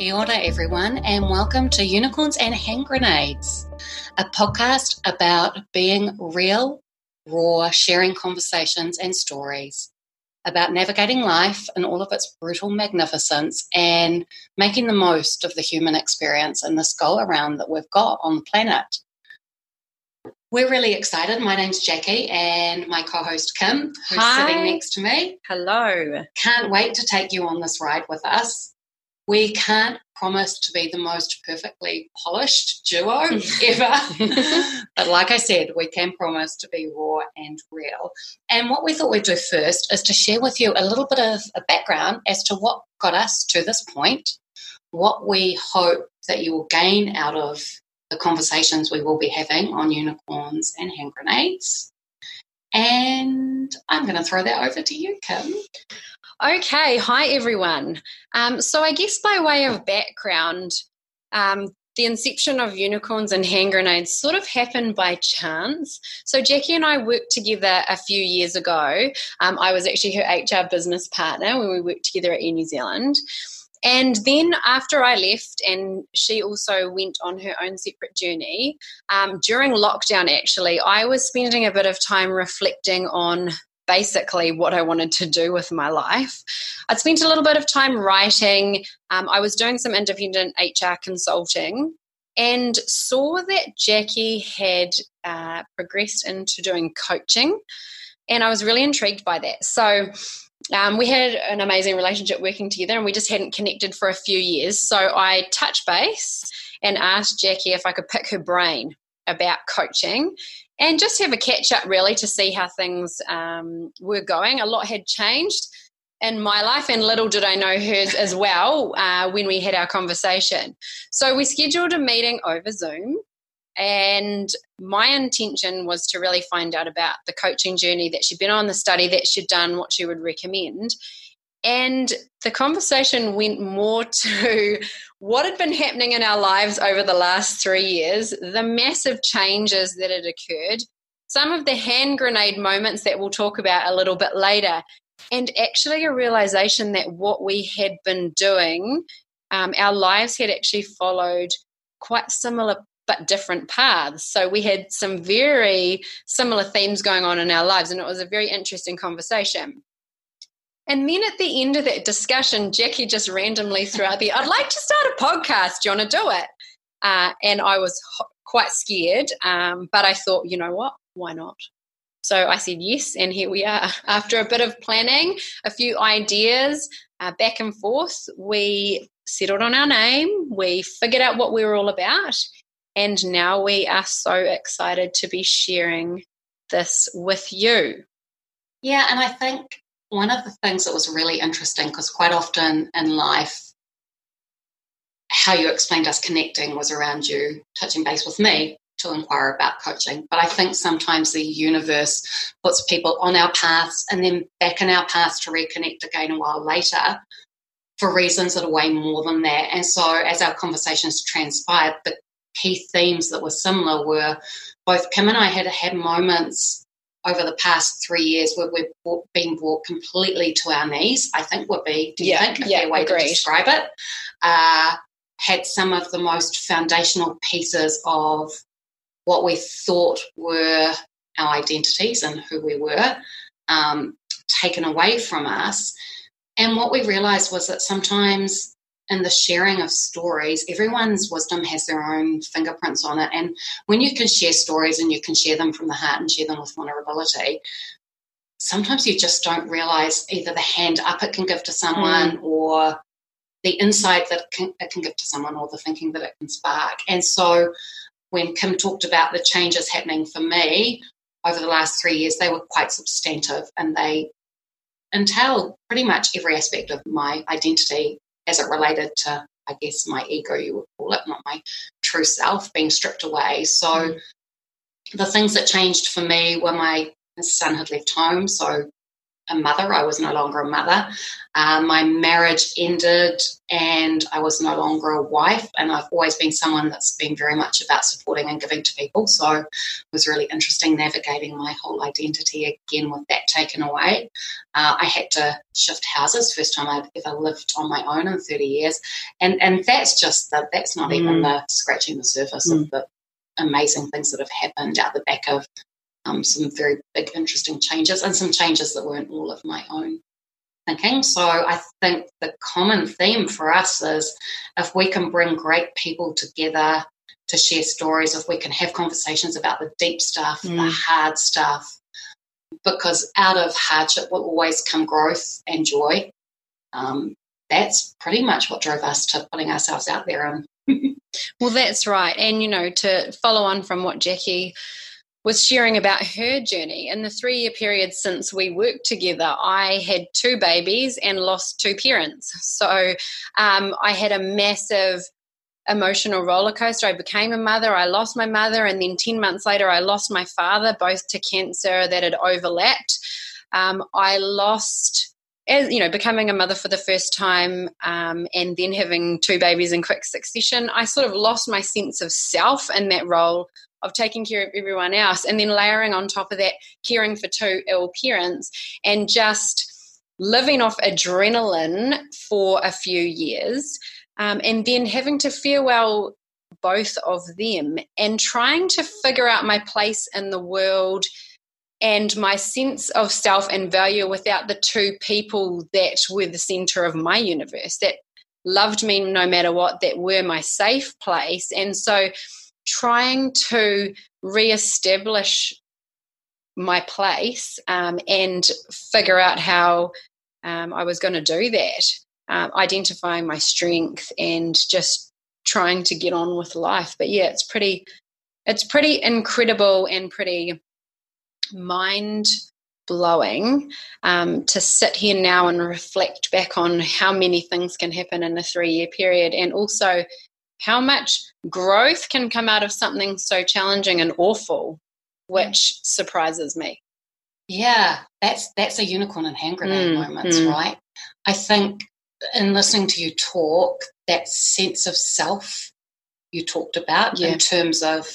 Kia ora, everyone, and welcome to Unicorns and Hand Grenades, a podcast about being real, raw, sharing conversations and stories, about navigating life in all of its brutal magnificence and making the most of the human experience and this go around that we've got on the planet. We're really excited. My name's Jackie and my co host Kim, who's Hi. sitting next to me. Hello. Can't wait to take you on this ride with us. We can't promise to be the most perfectly polished duo ever. but like I said, we can promise to be raw and real. And what we thought we'd do first is to share with you a little bit of a background as to what got us to this point, what we hope that you will gain out of the conversations we will be having on unicorns and hand grenades. And I'm going to throw that over to you, Kim. Okay. Hi, everyone. Um, so, I guess by way of background, um, the inception of unicorns and hand grenades sort of happened by chance. So, Jackie and I worked together a few years ago. Um, I was actually her HR business partner when we worked together at Air New Zealand. And then after I left, and she also went on her own separate journey, um, during lockdown, actually, I was spending a bit of time reflecting on basically what I wanted to do with my life. I'd spent a little bit of time writing. Um, I was doing some independent HR consulting and saw that Jackie had uh, progressed into doing coaching. And I was really intrigued by that. So um, we had an amazing relationship working together and we just hadn't connected for a few years. So I touched base and asked Jackie if I could pick her brain about coaching and just have a catch up really to see how things um, were going. A lot had changed in my life, and little did I know hers as well uh, when we had our conversation. So we scheduled a meeting over Zoom. And my intention was to really find out about the coaching journey that she'd been on, the study that she'd done, what she would recommend. And the conversation went more to what had been happening in our lives over the last three years, the massive changes that had occurred, some of the hand grenade moments that we'll talk about a little bit later, and actually a realization that what we had been doing, um, our lives had actually followed quite similar but different paths. So we had some very similar themes going on in our lives, and it was a very interesting conversation. And then at the end of that discussion, Jackie just randomly threw out the, I'd like to start a podcast. Do you want to do it? Uh, and I was ho- quite scared, um, but I thought, you know what? Why not? So I said yes, and here we are. After a bit of planning, a few ideas, uh, back and forth, we settled on our name. We figured out what we were all about. And now we are so excited to be sharing this with you. Yeah, and I think one of the things that was really interesting, because quite often in life, how you explained us connecting was around you touching base with me to inquire about coaching. But I think sometimes the universe puts people on our paths and then back in our paths to reconnect again a while later for reasons that are way more than that. And so as our conversations transpired, the key themes that were similar were both Kim and I had had moments over the past three years where we've been brought completely to our knees, I think would be, do you Yeah, think, a yeah, fair way agreed. to describe it? Uh, had some of the most foundational pieces of what we thought were our identities and who we were um, taken away from us. And what we realized was that sometimes in the sharing of stories, everyone's wisdom has their own fingerprints on it. And when you can share stories and you can share them from the heart and share them with vulnerability, sometimes you just don't realize either the hand up it can give to someone mm. or the insight that can, it can give to someone or the thinking that it can spark. And so when Kim talked about the changes happening for me over the last three years, they were quite substantive and they entail pretty much every aspect of my identity as it related to, I guess, my ego, you would call it, not my true self being stripped away. So mm. the things that changed for me were my son had left home. So a mother. I was no longer a mother. Uh, my marriage ended and I was no longer a wife. And I've always been someone that's been very much about supporting and giving to people. So it was really interesting navigating my whole identity again with that taken away. Uh, I had to shift houses, first time I'd ever lived on my own in 30 years. And, and that's just the, that's not mm. even the scratching the surface mm. of the amazing things that have happened out the back of um, some very big, interesting changes and some changes that weren't all of my own thinking. So I think the common theme for us is if we can bring great people together to share stories, if we can have conversations about the deep stuff, mm. the hard stuff, because out of hardship will always come growth and joy. Um, that's pretty much what drove us to putting ourselves out there. And well, that's right. And, you know, to follow on from what Jackie was sharing about her journey. In the three year period since we worked together, I had two babies and lost two parents. So um, I had a massive emotional roller coaster. I became a mother, I lost my mother, and then 10 months later, I lost my father, both to cancer that had overlapped. Um, I lost as you know, becoming a mother for the first time um, and then having two babies in quick succession, I sort of lost my sense of self in that role of taking care of everyone else and then layering on top of that caring for two ill parents and just living off adrenaline for a few years um, and then having to farewell both of them and trying to figure out my place in the world and my sense of self and value without the two people that were the center of my universe that loved me no matter what that were my safe place and so trying to reestablish my place um, and figure out how um, I was going to do that, um, identifying my strength and just trying to get on with life. But yeah, it's pretty, it's pretty incredible and pretty mind blowing um, to sit here now and reflect back on how many things can happen in a three year period and also how much growth can come out of something so challenging and awful, which surprises me. Yeah, that's that's a unicorn and hand grenade mm, moments, mm. right? I think in listening to you talk, that sense of self you talked about yeah. in terms of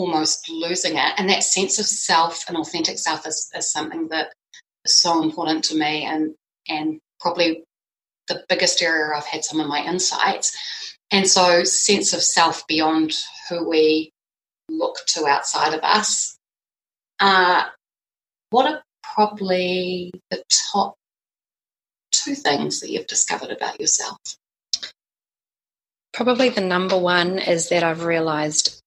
almost losing it, and that sense of self and authentic self is, is something that is so important to me, and and probably the biggest area I've had some of my insights and so, sense of self beyond who we look to outside of us. Uh, what are probably the top two things that you've discovered about yourself? Probably the number one is that I've realized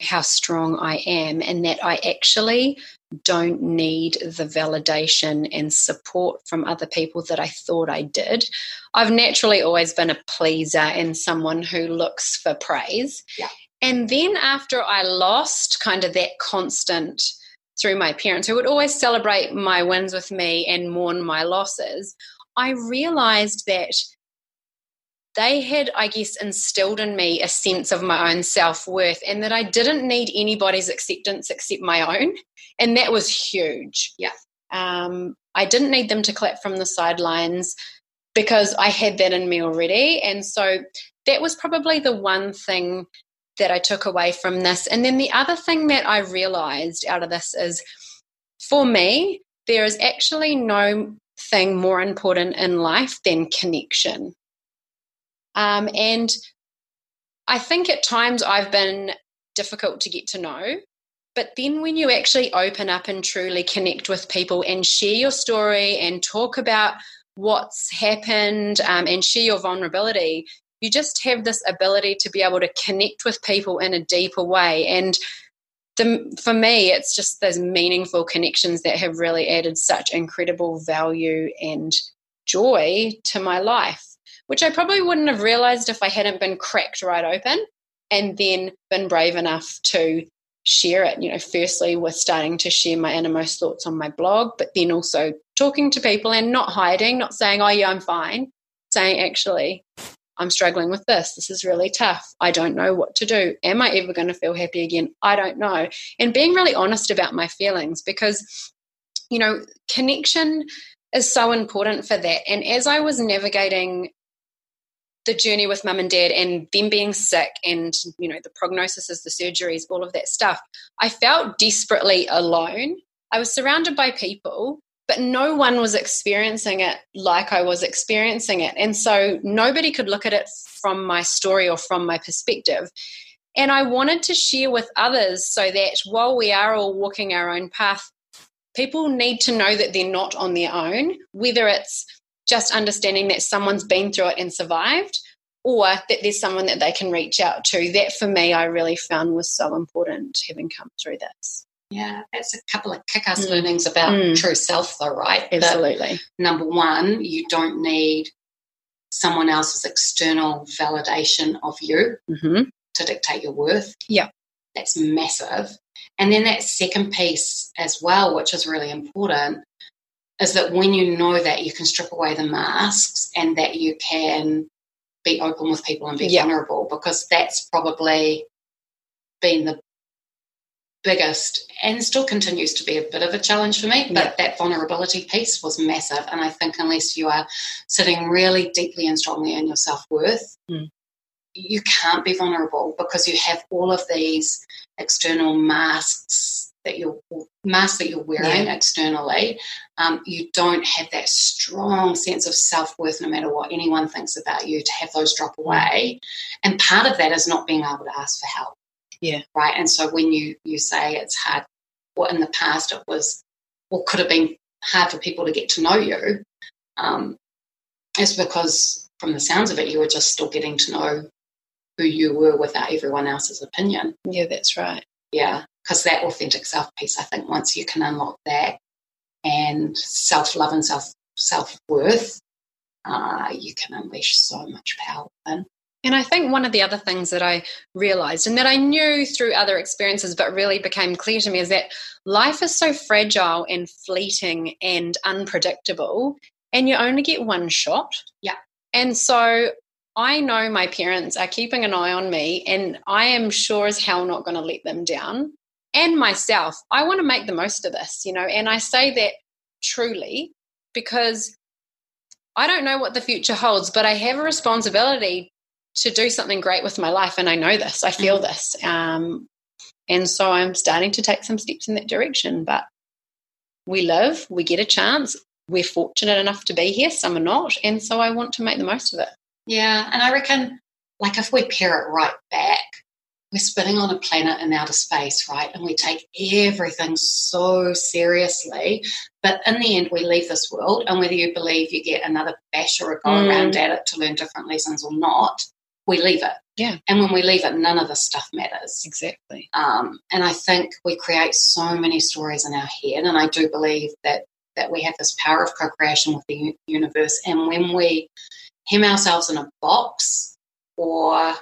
how strong I am and that I actually don't need the validation and support from other people that I thought I did. I've naturally always been a pleaser and someone who looks for praise. Yeah. And then after I lost kind of that constant through my parents who would always celebrate my wins with me and mourn my losses, I realized that they had, I guess, instilled in me a sense of my own self worth and that I didn't need anybody's acceptance except my own. And that was huge. Yeah. Um, I didn't need them to clap from the sidelines because I had that in me already. And so that was probably the one thing that I took away from this. And then the other thing that I realized out of this is for me, there is actually no thing more important in life than connection. Um, and I think at times I've been difficult to get to know. But then when you actually open up and truly connect with people and share your story and talk about what's happened um, and share your vulnerability, you just have this ability to be able to connect with people in a deeper way. And the, for me, it's just those meaningful connections that have really added such incredible value and joy to my life which I probably wouldn't have realized if I hadn't been cracked right open and then been brave enough to share it. You know, firstly, with starting to share my innermost thoughts on my blog, but then also talking to people and not hiding, not saying, oh, yeah, I'm fine, saying, actually, I'm struggling with this. This is really tough. I don't know what to do. Am I ever going to feel happy again? I don't know. And being really honest about my feelings because you know, connection is so important for that. And as I was navigating the journey with mum and dad and them being sick and you know the prognosis the surgeries all of that stuff i felt desperately alone. I was surrounded by people but no one was experiencing it like i was experiencing it. And so nobody could look at it from my story or from my perspective. And i wanted to share with others so that while we are all walking our own path people need to know that they're not on their own whether it's just understanding that someone's been through it and survived or that there's someone that they can reach out to. That for me, I really found was so important having come through this. Yeah, that's a couple of kick ass mm. learnings about mm. true self, though, right? Absolutely. number one, you don't need someone else's external validation of you mm-hmm. to dictate your worth. Yeah. That's massive. And then that second piece as well, which is really important, is that when you know that you can strip away the masks and that you can be open with people and be yeah. vulnerable because that's probably been the biggest and still continues to be a bit of a challenge for me but yeah. that vulnerability piece was massive and i think unless you are sitting really deeply and strongly in your self-worth mm. you can't be vulnerable because you have all of these external masks that you're mask that you're wearing yeah. externally, um, you don't have that strong sense of self worth, no matter what anyone thinks about you, to have those drop mm. away. And part of that is not being able to ask for help. Yeah. Right. And so when you you say it's hard, what well, in the past it was, or could have been hard for people to get to know you, um, is because from the sounds of it, you were just still getting to know who you were without everyone else's opinion. Yeah, that's right. Yeah because that authentic self piece, I think, once you can unlock that and self love and self self worth, uh, you can unleash so much power within. And I think one of the other things that I realized and that I knew through other experiences, but really became clear to me, is that life is so fragile and fleeting and unpredictable, and you only get one shot. Yeah. And so I know my parents are keeping an eye on me, and I am sure as hell not going to let them down and myself, I want to make the most of this, you know, and I say that truly because I don't know what the future holds, but I have a responsibility to do something great with my life. And I know this, I feel mm-hmm. this. Um, and so I'm starting to take some steps in that direction. But we live, we get a chance. We're fortunate enough to be here, some are not. And so I want to make the most of it. Yeah. And I reckon, like, if we pair it right back, we're spinning on a planet in outer space, right? And we take everything so seriously. But in the end, we leave this world. And whether you believe you get another bash or a go mm. around at it to learn different lessons or not, we leave it. Yeah. And when we leave it, none of this stuff matters. Exactly. Um, and I think we create so many stories in our head. And I do believe that that we have this power of co-creation with the universe. And when we hem ourselves in a box or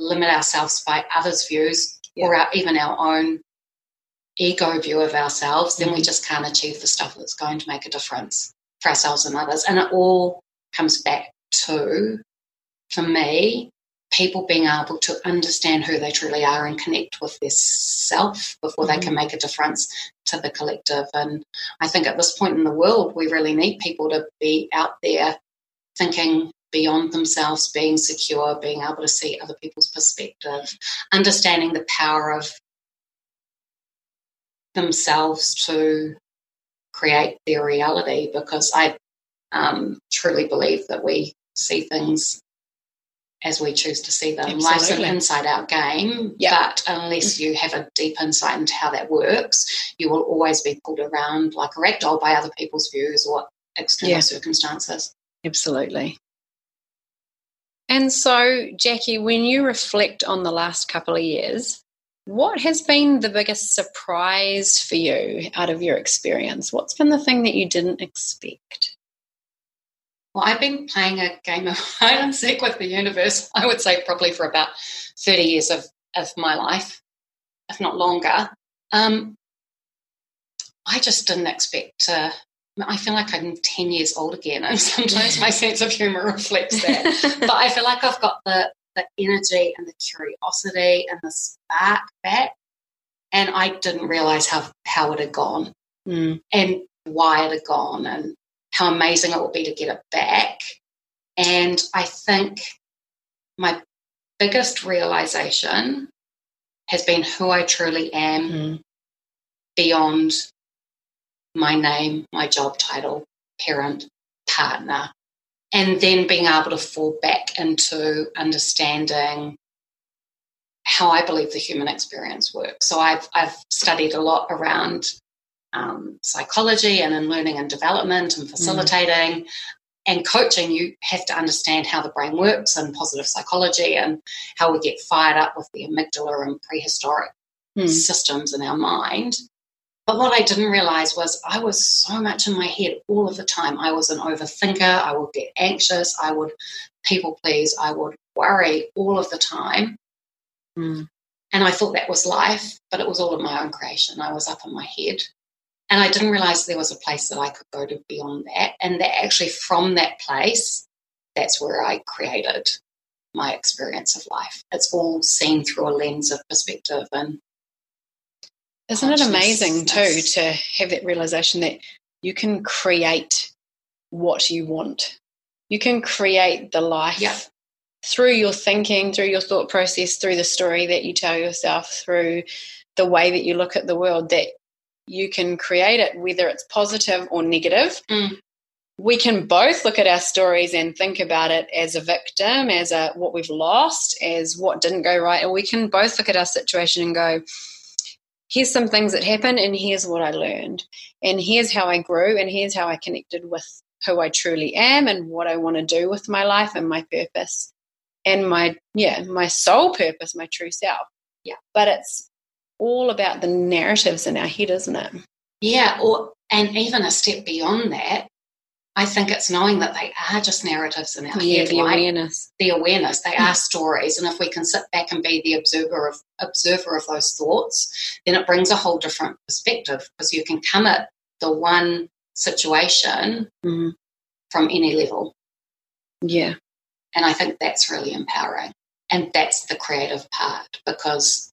limit ourselves by others' views yeah. or our, even our own ego view of ourselves, then mm-hmm. we just can't achieve the stuff that's going to make a difference for ourselves and others. And it all comes back to, for me, people being able to understand who they truly are and connect with their self before mm-hmm. they can make a difference to the collective. And I think at this point in the world, we really need people to be out there thinking beyond themselves, being secure, being able to see other people's perspective, understanding the power of themselves to create their reality. Because I um, truly believe that we see things as we choose to see them. Absolutely. Life's an inside out game, yep. but unless you have a deep insight into how that works, you will always be pulled around like a rag doll by other people's views or external yeah. circumstances. Absolutely. And so, Jackie, when you reflect on the last couple of years, what has been the biggest surprise for you out of your experience? What's been the thing that you didn't expect? Well, I've been playing a game of hide and seek with the universe, I would say probably for about 30 years of, of my life, if not longer. Um, I just didn't expect to I feel like I'm 10 years old again, and sometimes my sense of humor reflects that. but I feel like I've got the, the energy and the curiosity and the spark back. And I didn't realize how, how it had gone. Mm. And why it had gone and how amazing it would be to get it back. And I think my biggest realization has been who I truly am Mm. beyond my name, my job title, parent, partner, and then being able to fall back into understanding how I believe the human experience works. So I've I've studied a lot around um, psychology and in learning and development and facilitating. And coaching, you have to understand how the brain works and positive psychology and how we get fired up with the amygdala and prehistoric Mm. systems in our mind. But what I didn't realize was I was so much in my head all of the time. I was an overthinker. I would get anxious. I would people please. I would worry all of the time. Mm. And I thought that was life, but it was all of my own creation. I was up in my head. And I didn't realize there was a place that I could go to beyond that. And that actually, from that place, that's where I created my experience of life. It's all seen through a lens of perspective and Isn't it amazing too to have that realization that you can create what you want? You can create the life Yeah. through your thinking, through your thought process, through the story that you tell yourself, through the way that you look at the world, that you can create it, whether it's positive or negative. Mm. We can both look at our stories and think about it as a victim, as a what we've lost, as what didn't go right, and we can both look at our situation and go, here's some things that happened and here's what I learned. And here's how I grew and here's how I connected with who I truly am and what I want to do with my life and my purpose and my yeah my soul purpose my true self. Yeah. but it's all about the narratives in our head isn't it? Yeah, or and even a step beyond that, I think it's knowing that they are just narratives in our yeah head, the like awareness the awareness. They Mm. are stories, and if we can sit back and be the observer of observer of those thoughts, then it brings a whole different perspective because you can come at the one situation Mhm. from any level, yeah and I think that's really empowering, and that's the creative part because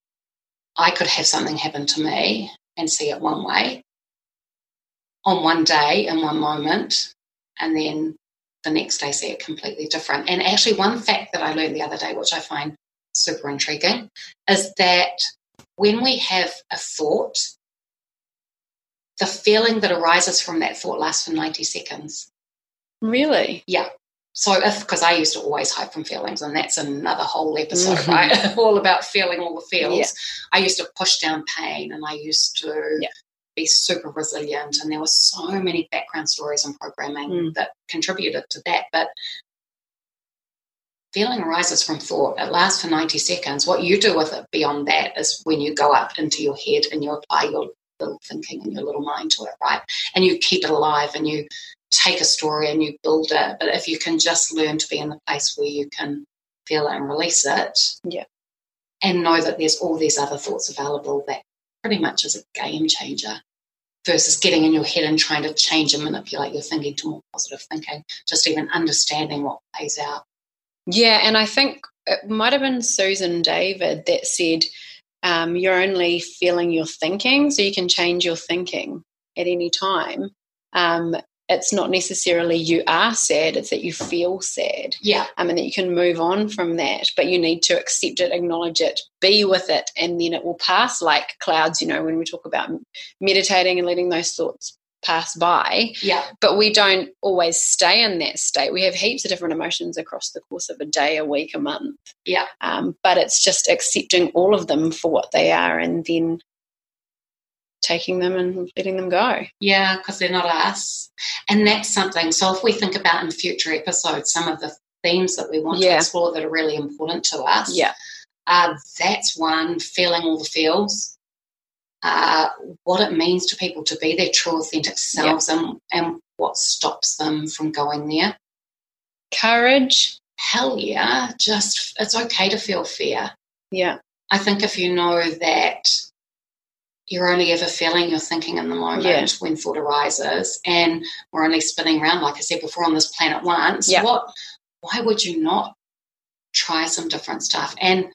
I could have something happen to me and see it one way on one day in one moment, and then the next day see it completely different. And actually, one fact that I learned the other day, which I find super intriguing, is that when we have a thought, the feeling that arises from that thought lasts for 90 seconds. really Yeah. So if because I used to always hide from feelings, and that's another whole episode, Mhm. right? all about feeling all the feels. Yeah. I used to push down pain, and I used to Yeah. Be super resilient, and there were so many background stories and programming Mm. that contributed to that. But feeling arises from thought. It lasts for ninety seconds. What you do with it beyond that is when you go up into your head and you apply your little thinking and your little mind to it, right? And you keep it alive, and you take a story and you build it. But if you can just learn to be in the place where you can feel it and release it, Yeah. and know that there's all these other thoughts available, that pretty much is a game changer. Versus getting in your head and trying to change and manipulate your thinking to more positive thinking, just even understanding what plays out. Yeah, and I think it might have been Susan David that said, um, "You're only feeling your thinking, so you can change your thinking at any time." Um, it's not necessarily you are sad; it's that you feel sad, Yeah, I mean, that you can move on from that. But you need to accept it, acknowledge it, be with it, and then it will pass like clouds. You know, when we talk about meditating and letting those thoughts pass by, yeah, but we don't always stay in that state. We have heaps of different emotions across the course of a day, a week, a month. yeah. Um, but it's just accepting all of them for what they are and then taking them and letting them go. Yeah, because they're not us. And that's something. So if we think about in future episodes some of the themes that we want to explore that are really important to us, Yeah. uh, that's one, feeling all the feels. Uh, what it means to people to be their true authentic selves and, and what stops them from going there. Courage. Hell yeah, just it's okay to feel fear. Yeah. I think if you know that you're only ever feeling your thinking in the moment Yeah. when thought arises, and we're only spinning around, like I said before, on this planet once, Yeah. what why would you not try some different stuff? And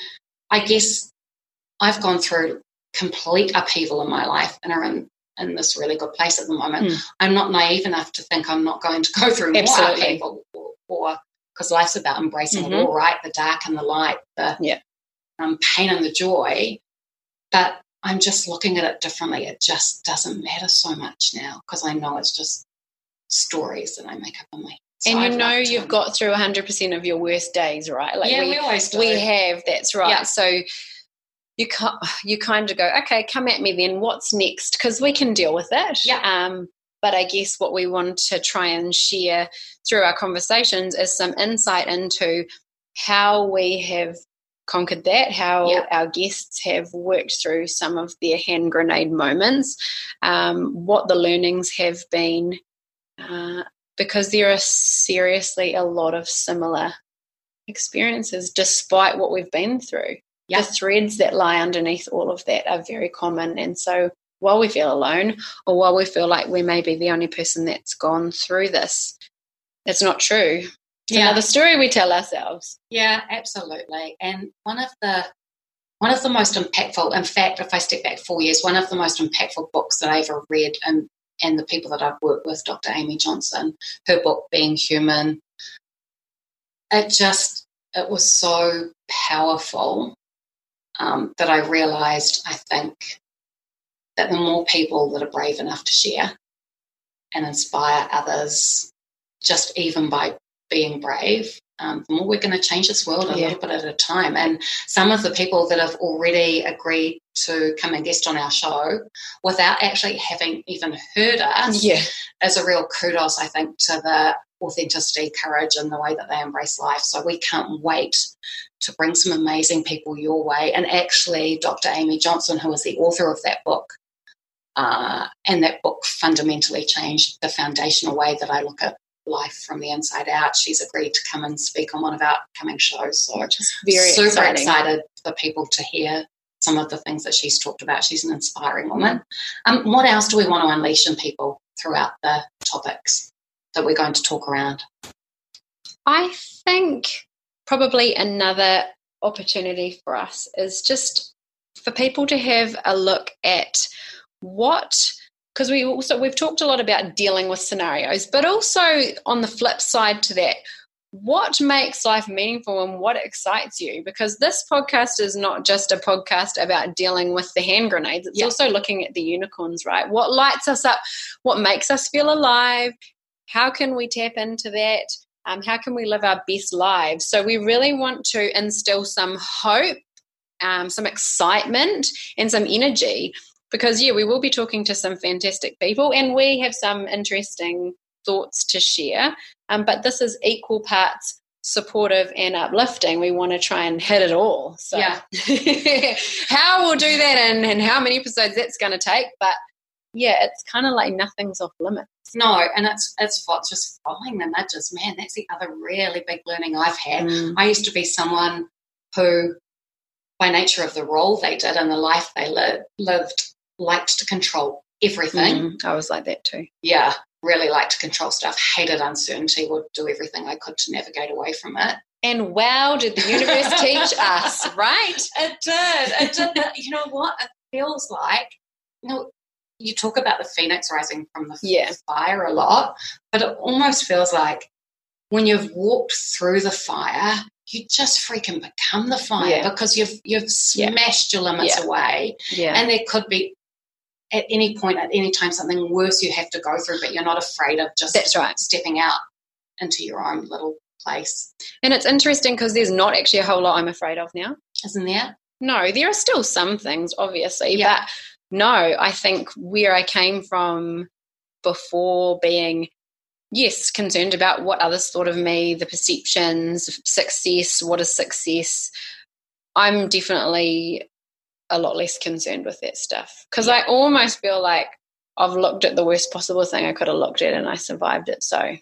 I guess I've gone through complete upheaval in my life and are in in this really good place at the moment. Mm. I'm not naive enough to think I'm not going to go through more upheaval or because life's about embracing Mhm. it all, right? The dark and the light, the Yeah. um, pain and the joy. But I'm just looking at it differently. It just doesn't matter so much now because I know it's just stories that I make up in my. so and you I'd know you've got through 100% of your worst days, right? Like yeah, we, we, always do. we have, that's right. Yeah. So you you kind of go, okay, come at me then. What's next? Because we can deal with it. Yeah. Um, but I guess what we want to try and share through our conversations is some insight into how we have conquered that, how Yeah. our guests have worked through some of their hand grenade moments, um, what the learnings have been, uh, because there are seriously a lot of similar experiences despite what we've been through. Yeah. The threads that lie underneath all of that are very common. And so while we feel alone or while we feel like we may be the only person that's gone through this, it's not true. It's Yeah. another story we tell ourselves. Yeah, absolutely. And one of the one of the most impactful, in fact, if I step back four years, one of the most impactful books that I ever read, and and the people that I've worked with, Dr. Amy Johnson, her book Being Human, it just it was so powerful um, that I realised, I think, that the more people that are brave enough to share and inspire others, just even by being brave, um, the more we're going to change this world a Yeah. little bit at a time. And some of the people that have already agreed to come and guest on our show without actually having even heard us Yeah. is a real kudos, I think, to the authenticity, courage, and the way that they embrace life. So we can't wait to bring some amazing people your way. And actually, Dr. Amy Johnson, who is the author of that book, uh, and that book fundamentally changed the foundational way that I look at life from the inside out. She's agreed to come and speak on one of our upcoming shows. So is very super exciting. excited for people to hear some of the things that she's talked about. She's an inspiring woman. Um, what else do we want to unleash in people throughout the topics that we're going to talk around? I think probably another opportunity for us is just for people to have a look at what because we also we've talked a lot about dealing with scenarios but also on the flip side to that what makes life meaningful and what excites you? Because this podcast is not just a podcast about dealing with the hand grenades. It's Yeah. also looking at the unicorns right? What lights us up? What makes us feel alive? How can we tap into that? Um, how can we live our best lives? So we really want to instill some hope um, some excitement and some energy because yeah we will be talking to some fantastic people and we have some interesting thoughts to share um, but this is equal parts supportive and uplifting we want to try and hit it all so Yeah. how we'll do that and, and how many episodes that's going to take but yeah it's kind of like nothing's off limits No, and it's it's fo- just following the nudges. Man, that's the other really big learning I've had. Mm. I used to be someone who, by nature of the role they did and the life they li- lived, liked to control everything. Mm, i was like that too Yeah, really liked to control stuff, hated uncertainty, would do everything I could to navigate away from it. And wow, did the universe teach us, right? It did. It did. But you know what? It feels like, you know, you talk about the phoenix rising from the Yeah. fire a lot, but it almost feels like when you've walked through the fire, you just freaking become the fire Yeah. because you've you've Yeah. smashed your limits Yeah. away, Yeah. and there could be at any point, at any time, something worse you have to go through, but you're not afraid of just That's right. stepping out into your own little place, And it's interesting because there's not actually a whole lot I'm afraid of now. isn't there? No, there are still some things, obviously, Yeah. but no, I think where I came from before being, yes, concerned about what others thought of me, the perceptions, success, what is success, I'm definitely a lot less concerned with that stuff because I almost feel like I've looked at the worst possible thing I could have looked at and I survived it. So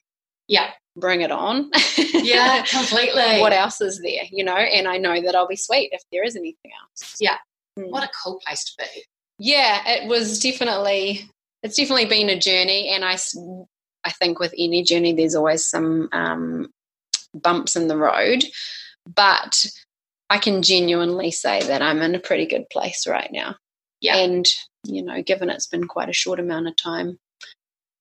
Yeah, bring it on. yeah, completely. what else is there, you know? And I know that I'll be sweet if there is anything else. Yeah. Mm. What a cool place to be. Yeah, it was definitely, it's definitely been a journey. And I, I think with any journey, there's always some um, bumps in the road. But I can genuinely say that I'm in a pretty good place right now. Yeah. And you know, given it's been quite a short amount of time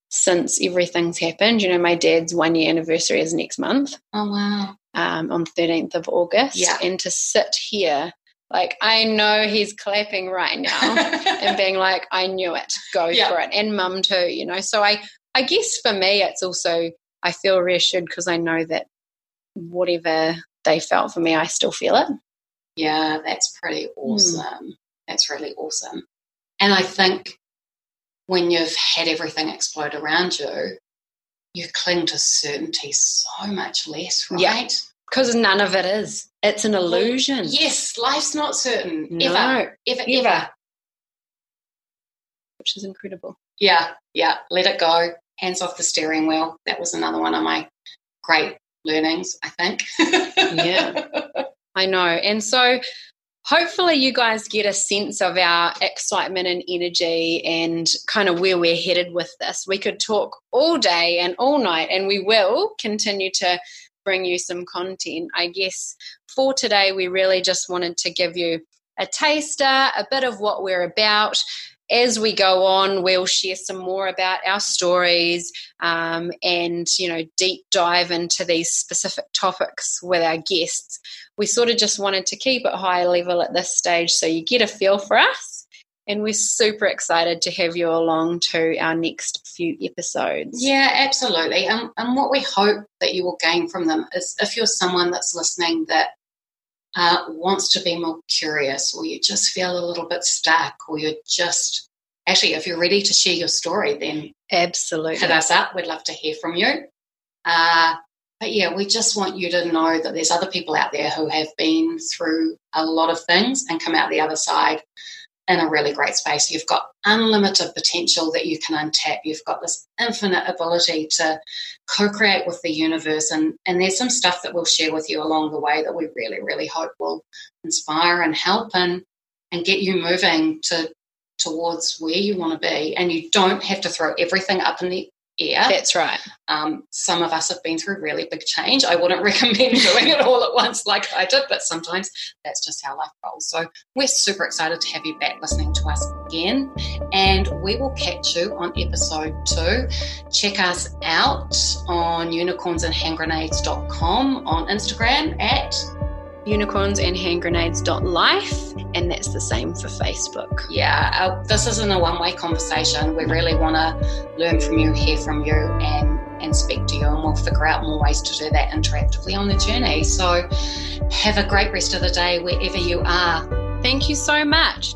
since everything's happened. You know, my dad's one year anniversary is next month. Oh wow. Um, on 13th of August. Yeah. And to sit here, like I know he's clapping right now and being like, I knew it, go Yeah. for it. And mum too, you know. So I I guess for me it's also I feel reassured because I know that whatever they felt for me, I still feel it. Yeah, that's pretty hmm. awesome. That's really awesome. And I think when you've had everything explode around you, you cling to certainty so much less, right? Yeah. Because none of it is. It's an illusion. Yes, life's not certain. No, Ever. Ever, Ever. ever. which is incredible. Yeah, yeah. Let it go. Hands off the steering wheel. That was another one of my great learnings, I think. Yeah. I know. And so hopefully you guys get a sense of our excitement and energy and kind of where we're headed with this. We could talk all day and all night, and we will continue to bring you some content. I guess for today, we really just wanted to give you a taster, a bit of what we're about. As we go on, we'll share some more about our stories um, and, you know, deep dive into these specific topics with our guests we sort of just wanted to keep it high level at this stage so you get a feel for us. And we're super excited to have you along to our next few episodes. Yeah, absolutely. And, and what we hope that you will gain from them is if you're someone that's listening that uh, wants to be more curious, or you just feel a little bit stuck, or you're just actually, if you're ready to share your story, then Absolutely. hit us up. We'd love to hear from you. Uh, but yeah, we just want you to know that there's other people out there who have been through a lot of things and come out the other side in a really great space. You've got unlimited potential that you can untap. You've got this infinite ability to co-create with the universe and, and there's some stuff that we'll share with you along the way that we really, really hope will inspire and help and and get you moving to towards where you want to be. And you don't have to throw everything up in the air. That's right. Um, some of us have been through really big change. I wouldn't recommend doing it all at once like I did, but sometimes that's just how life rolls. So we're super excited to have you back listening to us again. And we will catch you on episode two. Check us out on unicornsandhandgrenades.com, on Instagram at Unicorns and hand grenades.life, and that's the same for Facebook. yeah, uh, this isn't a one way conversation. We really want to learn from you, hear from you, and and speak to you, and we'll figure out more ways to do that interactively on the journey. So, have a great rest of the day wherever you are. Thank you so much.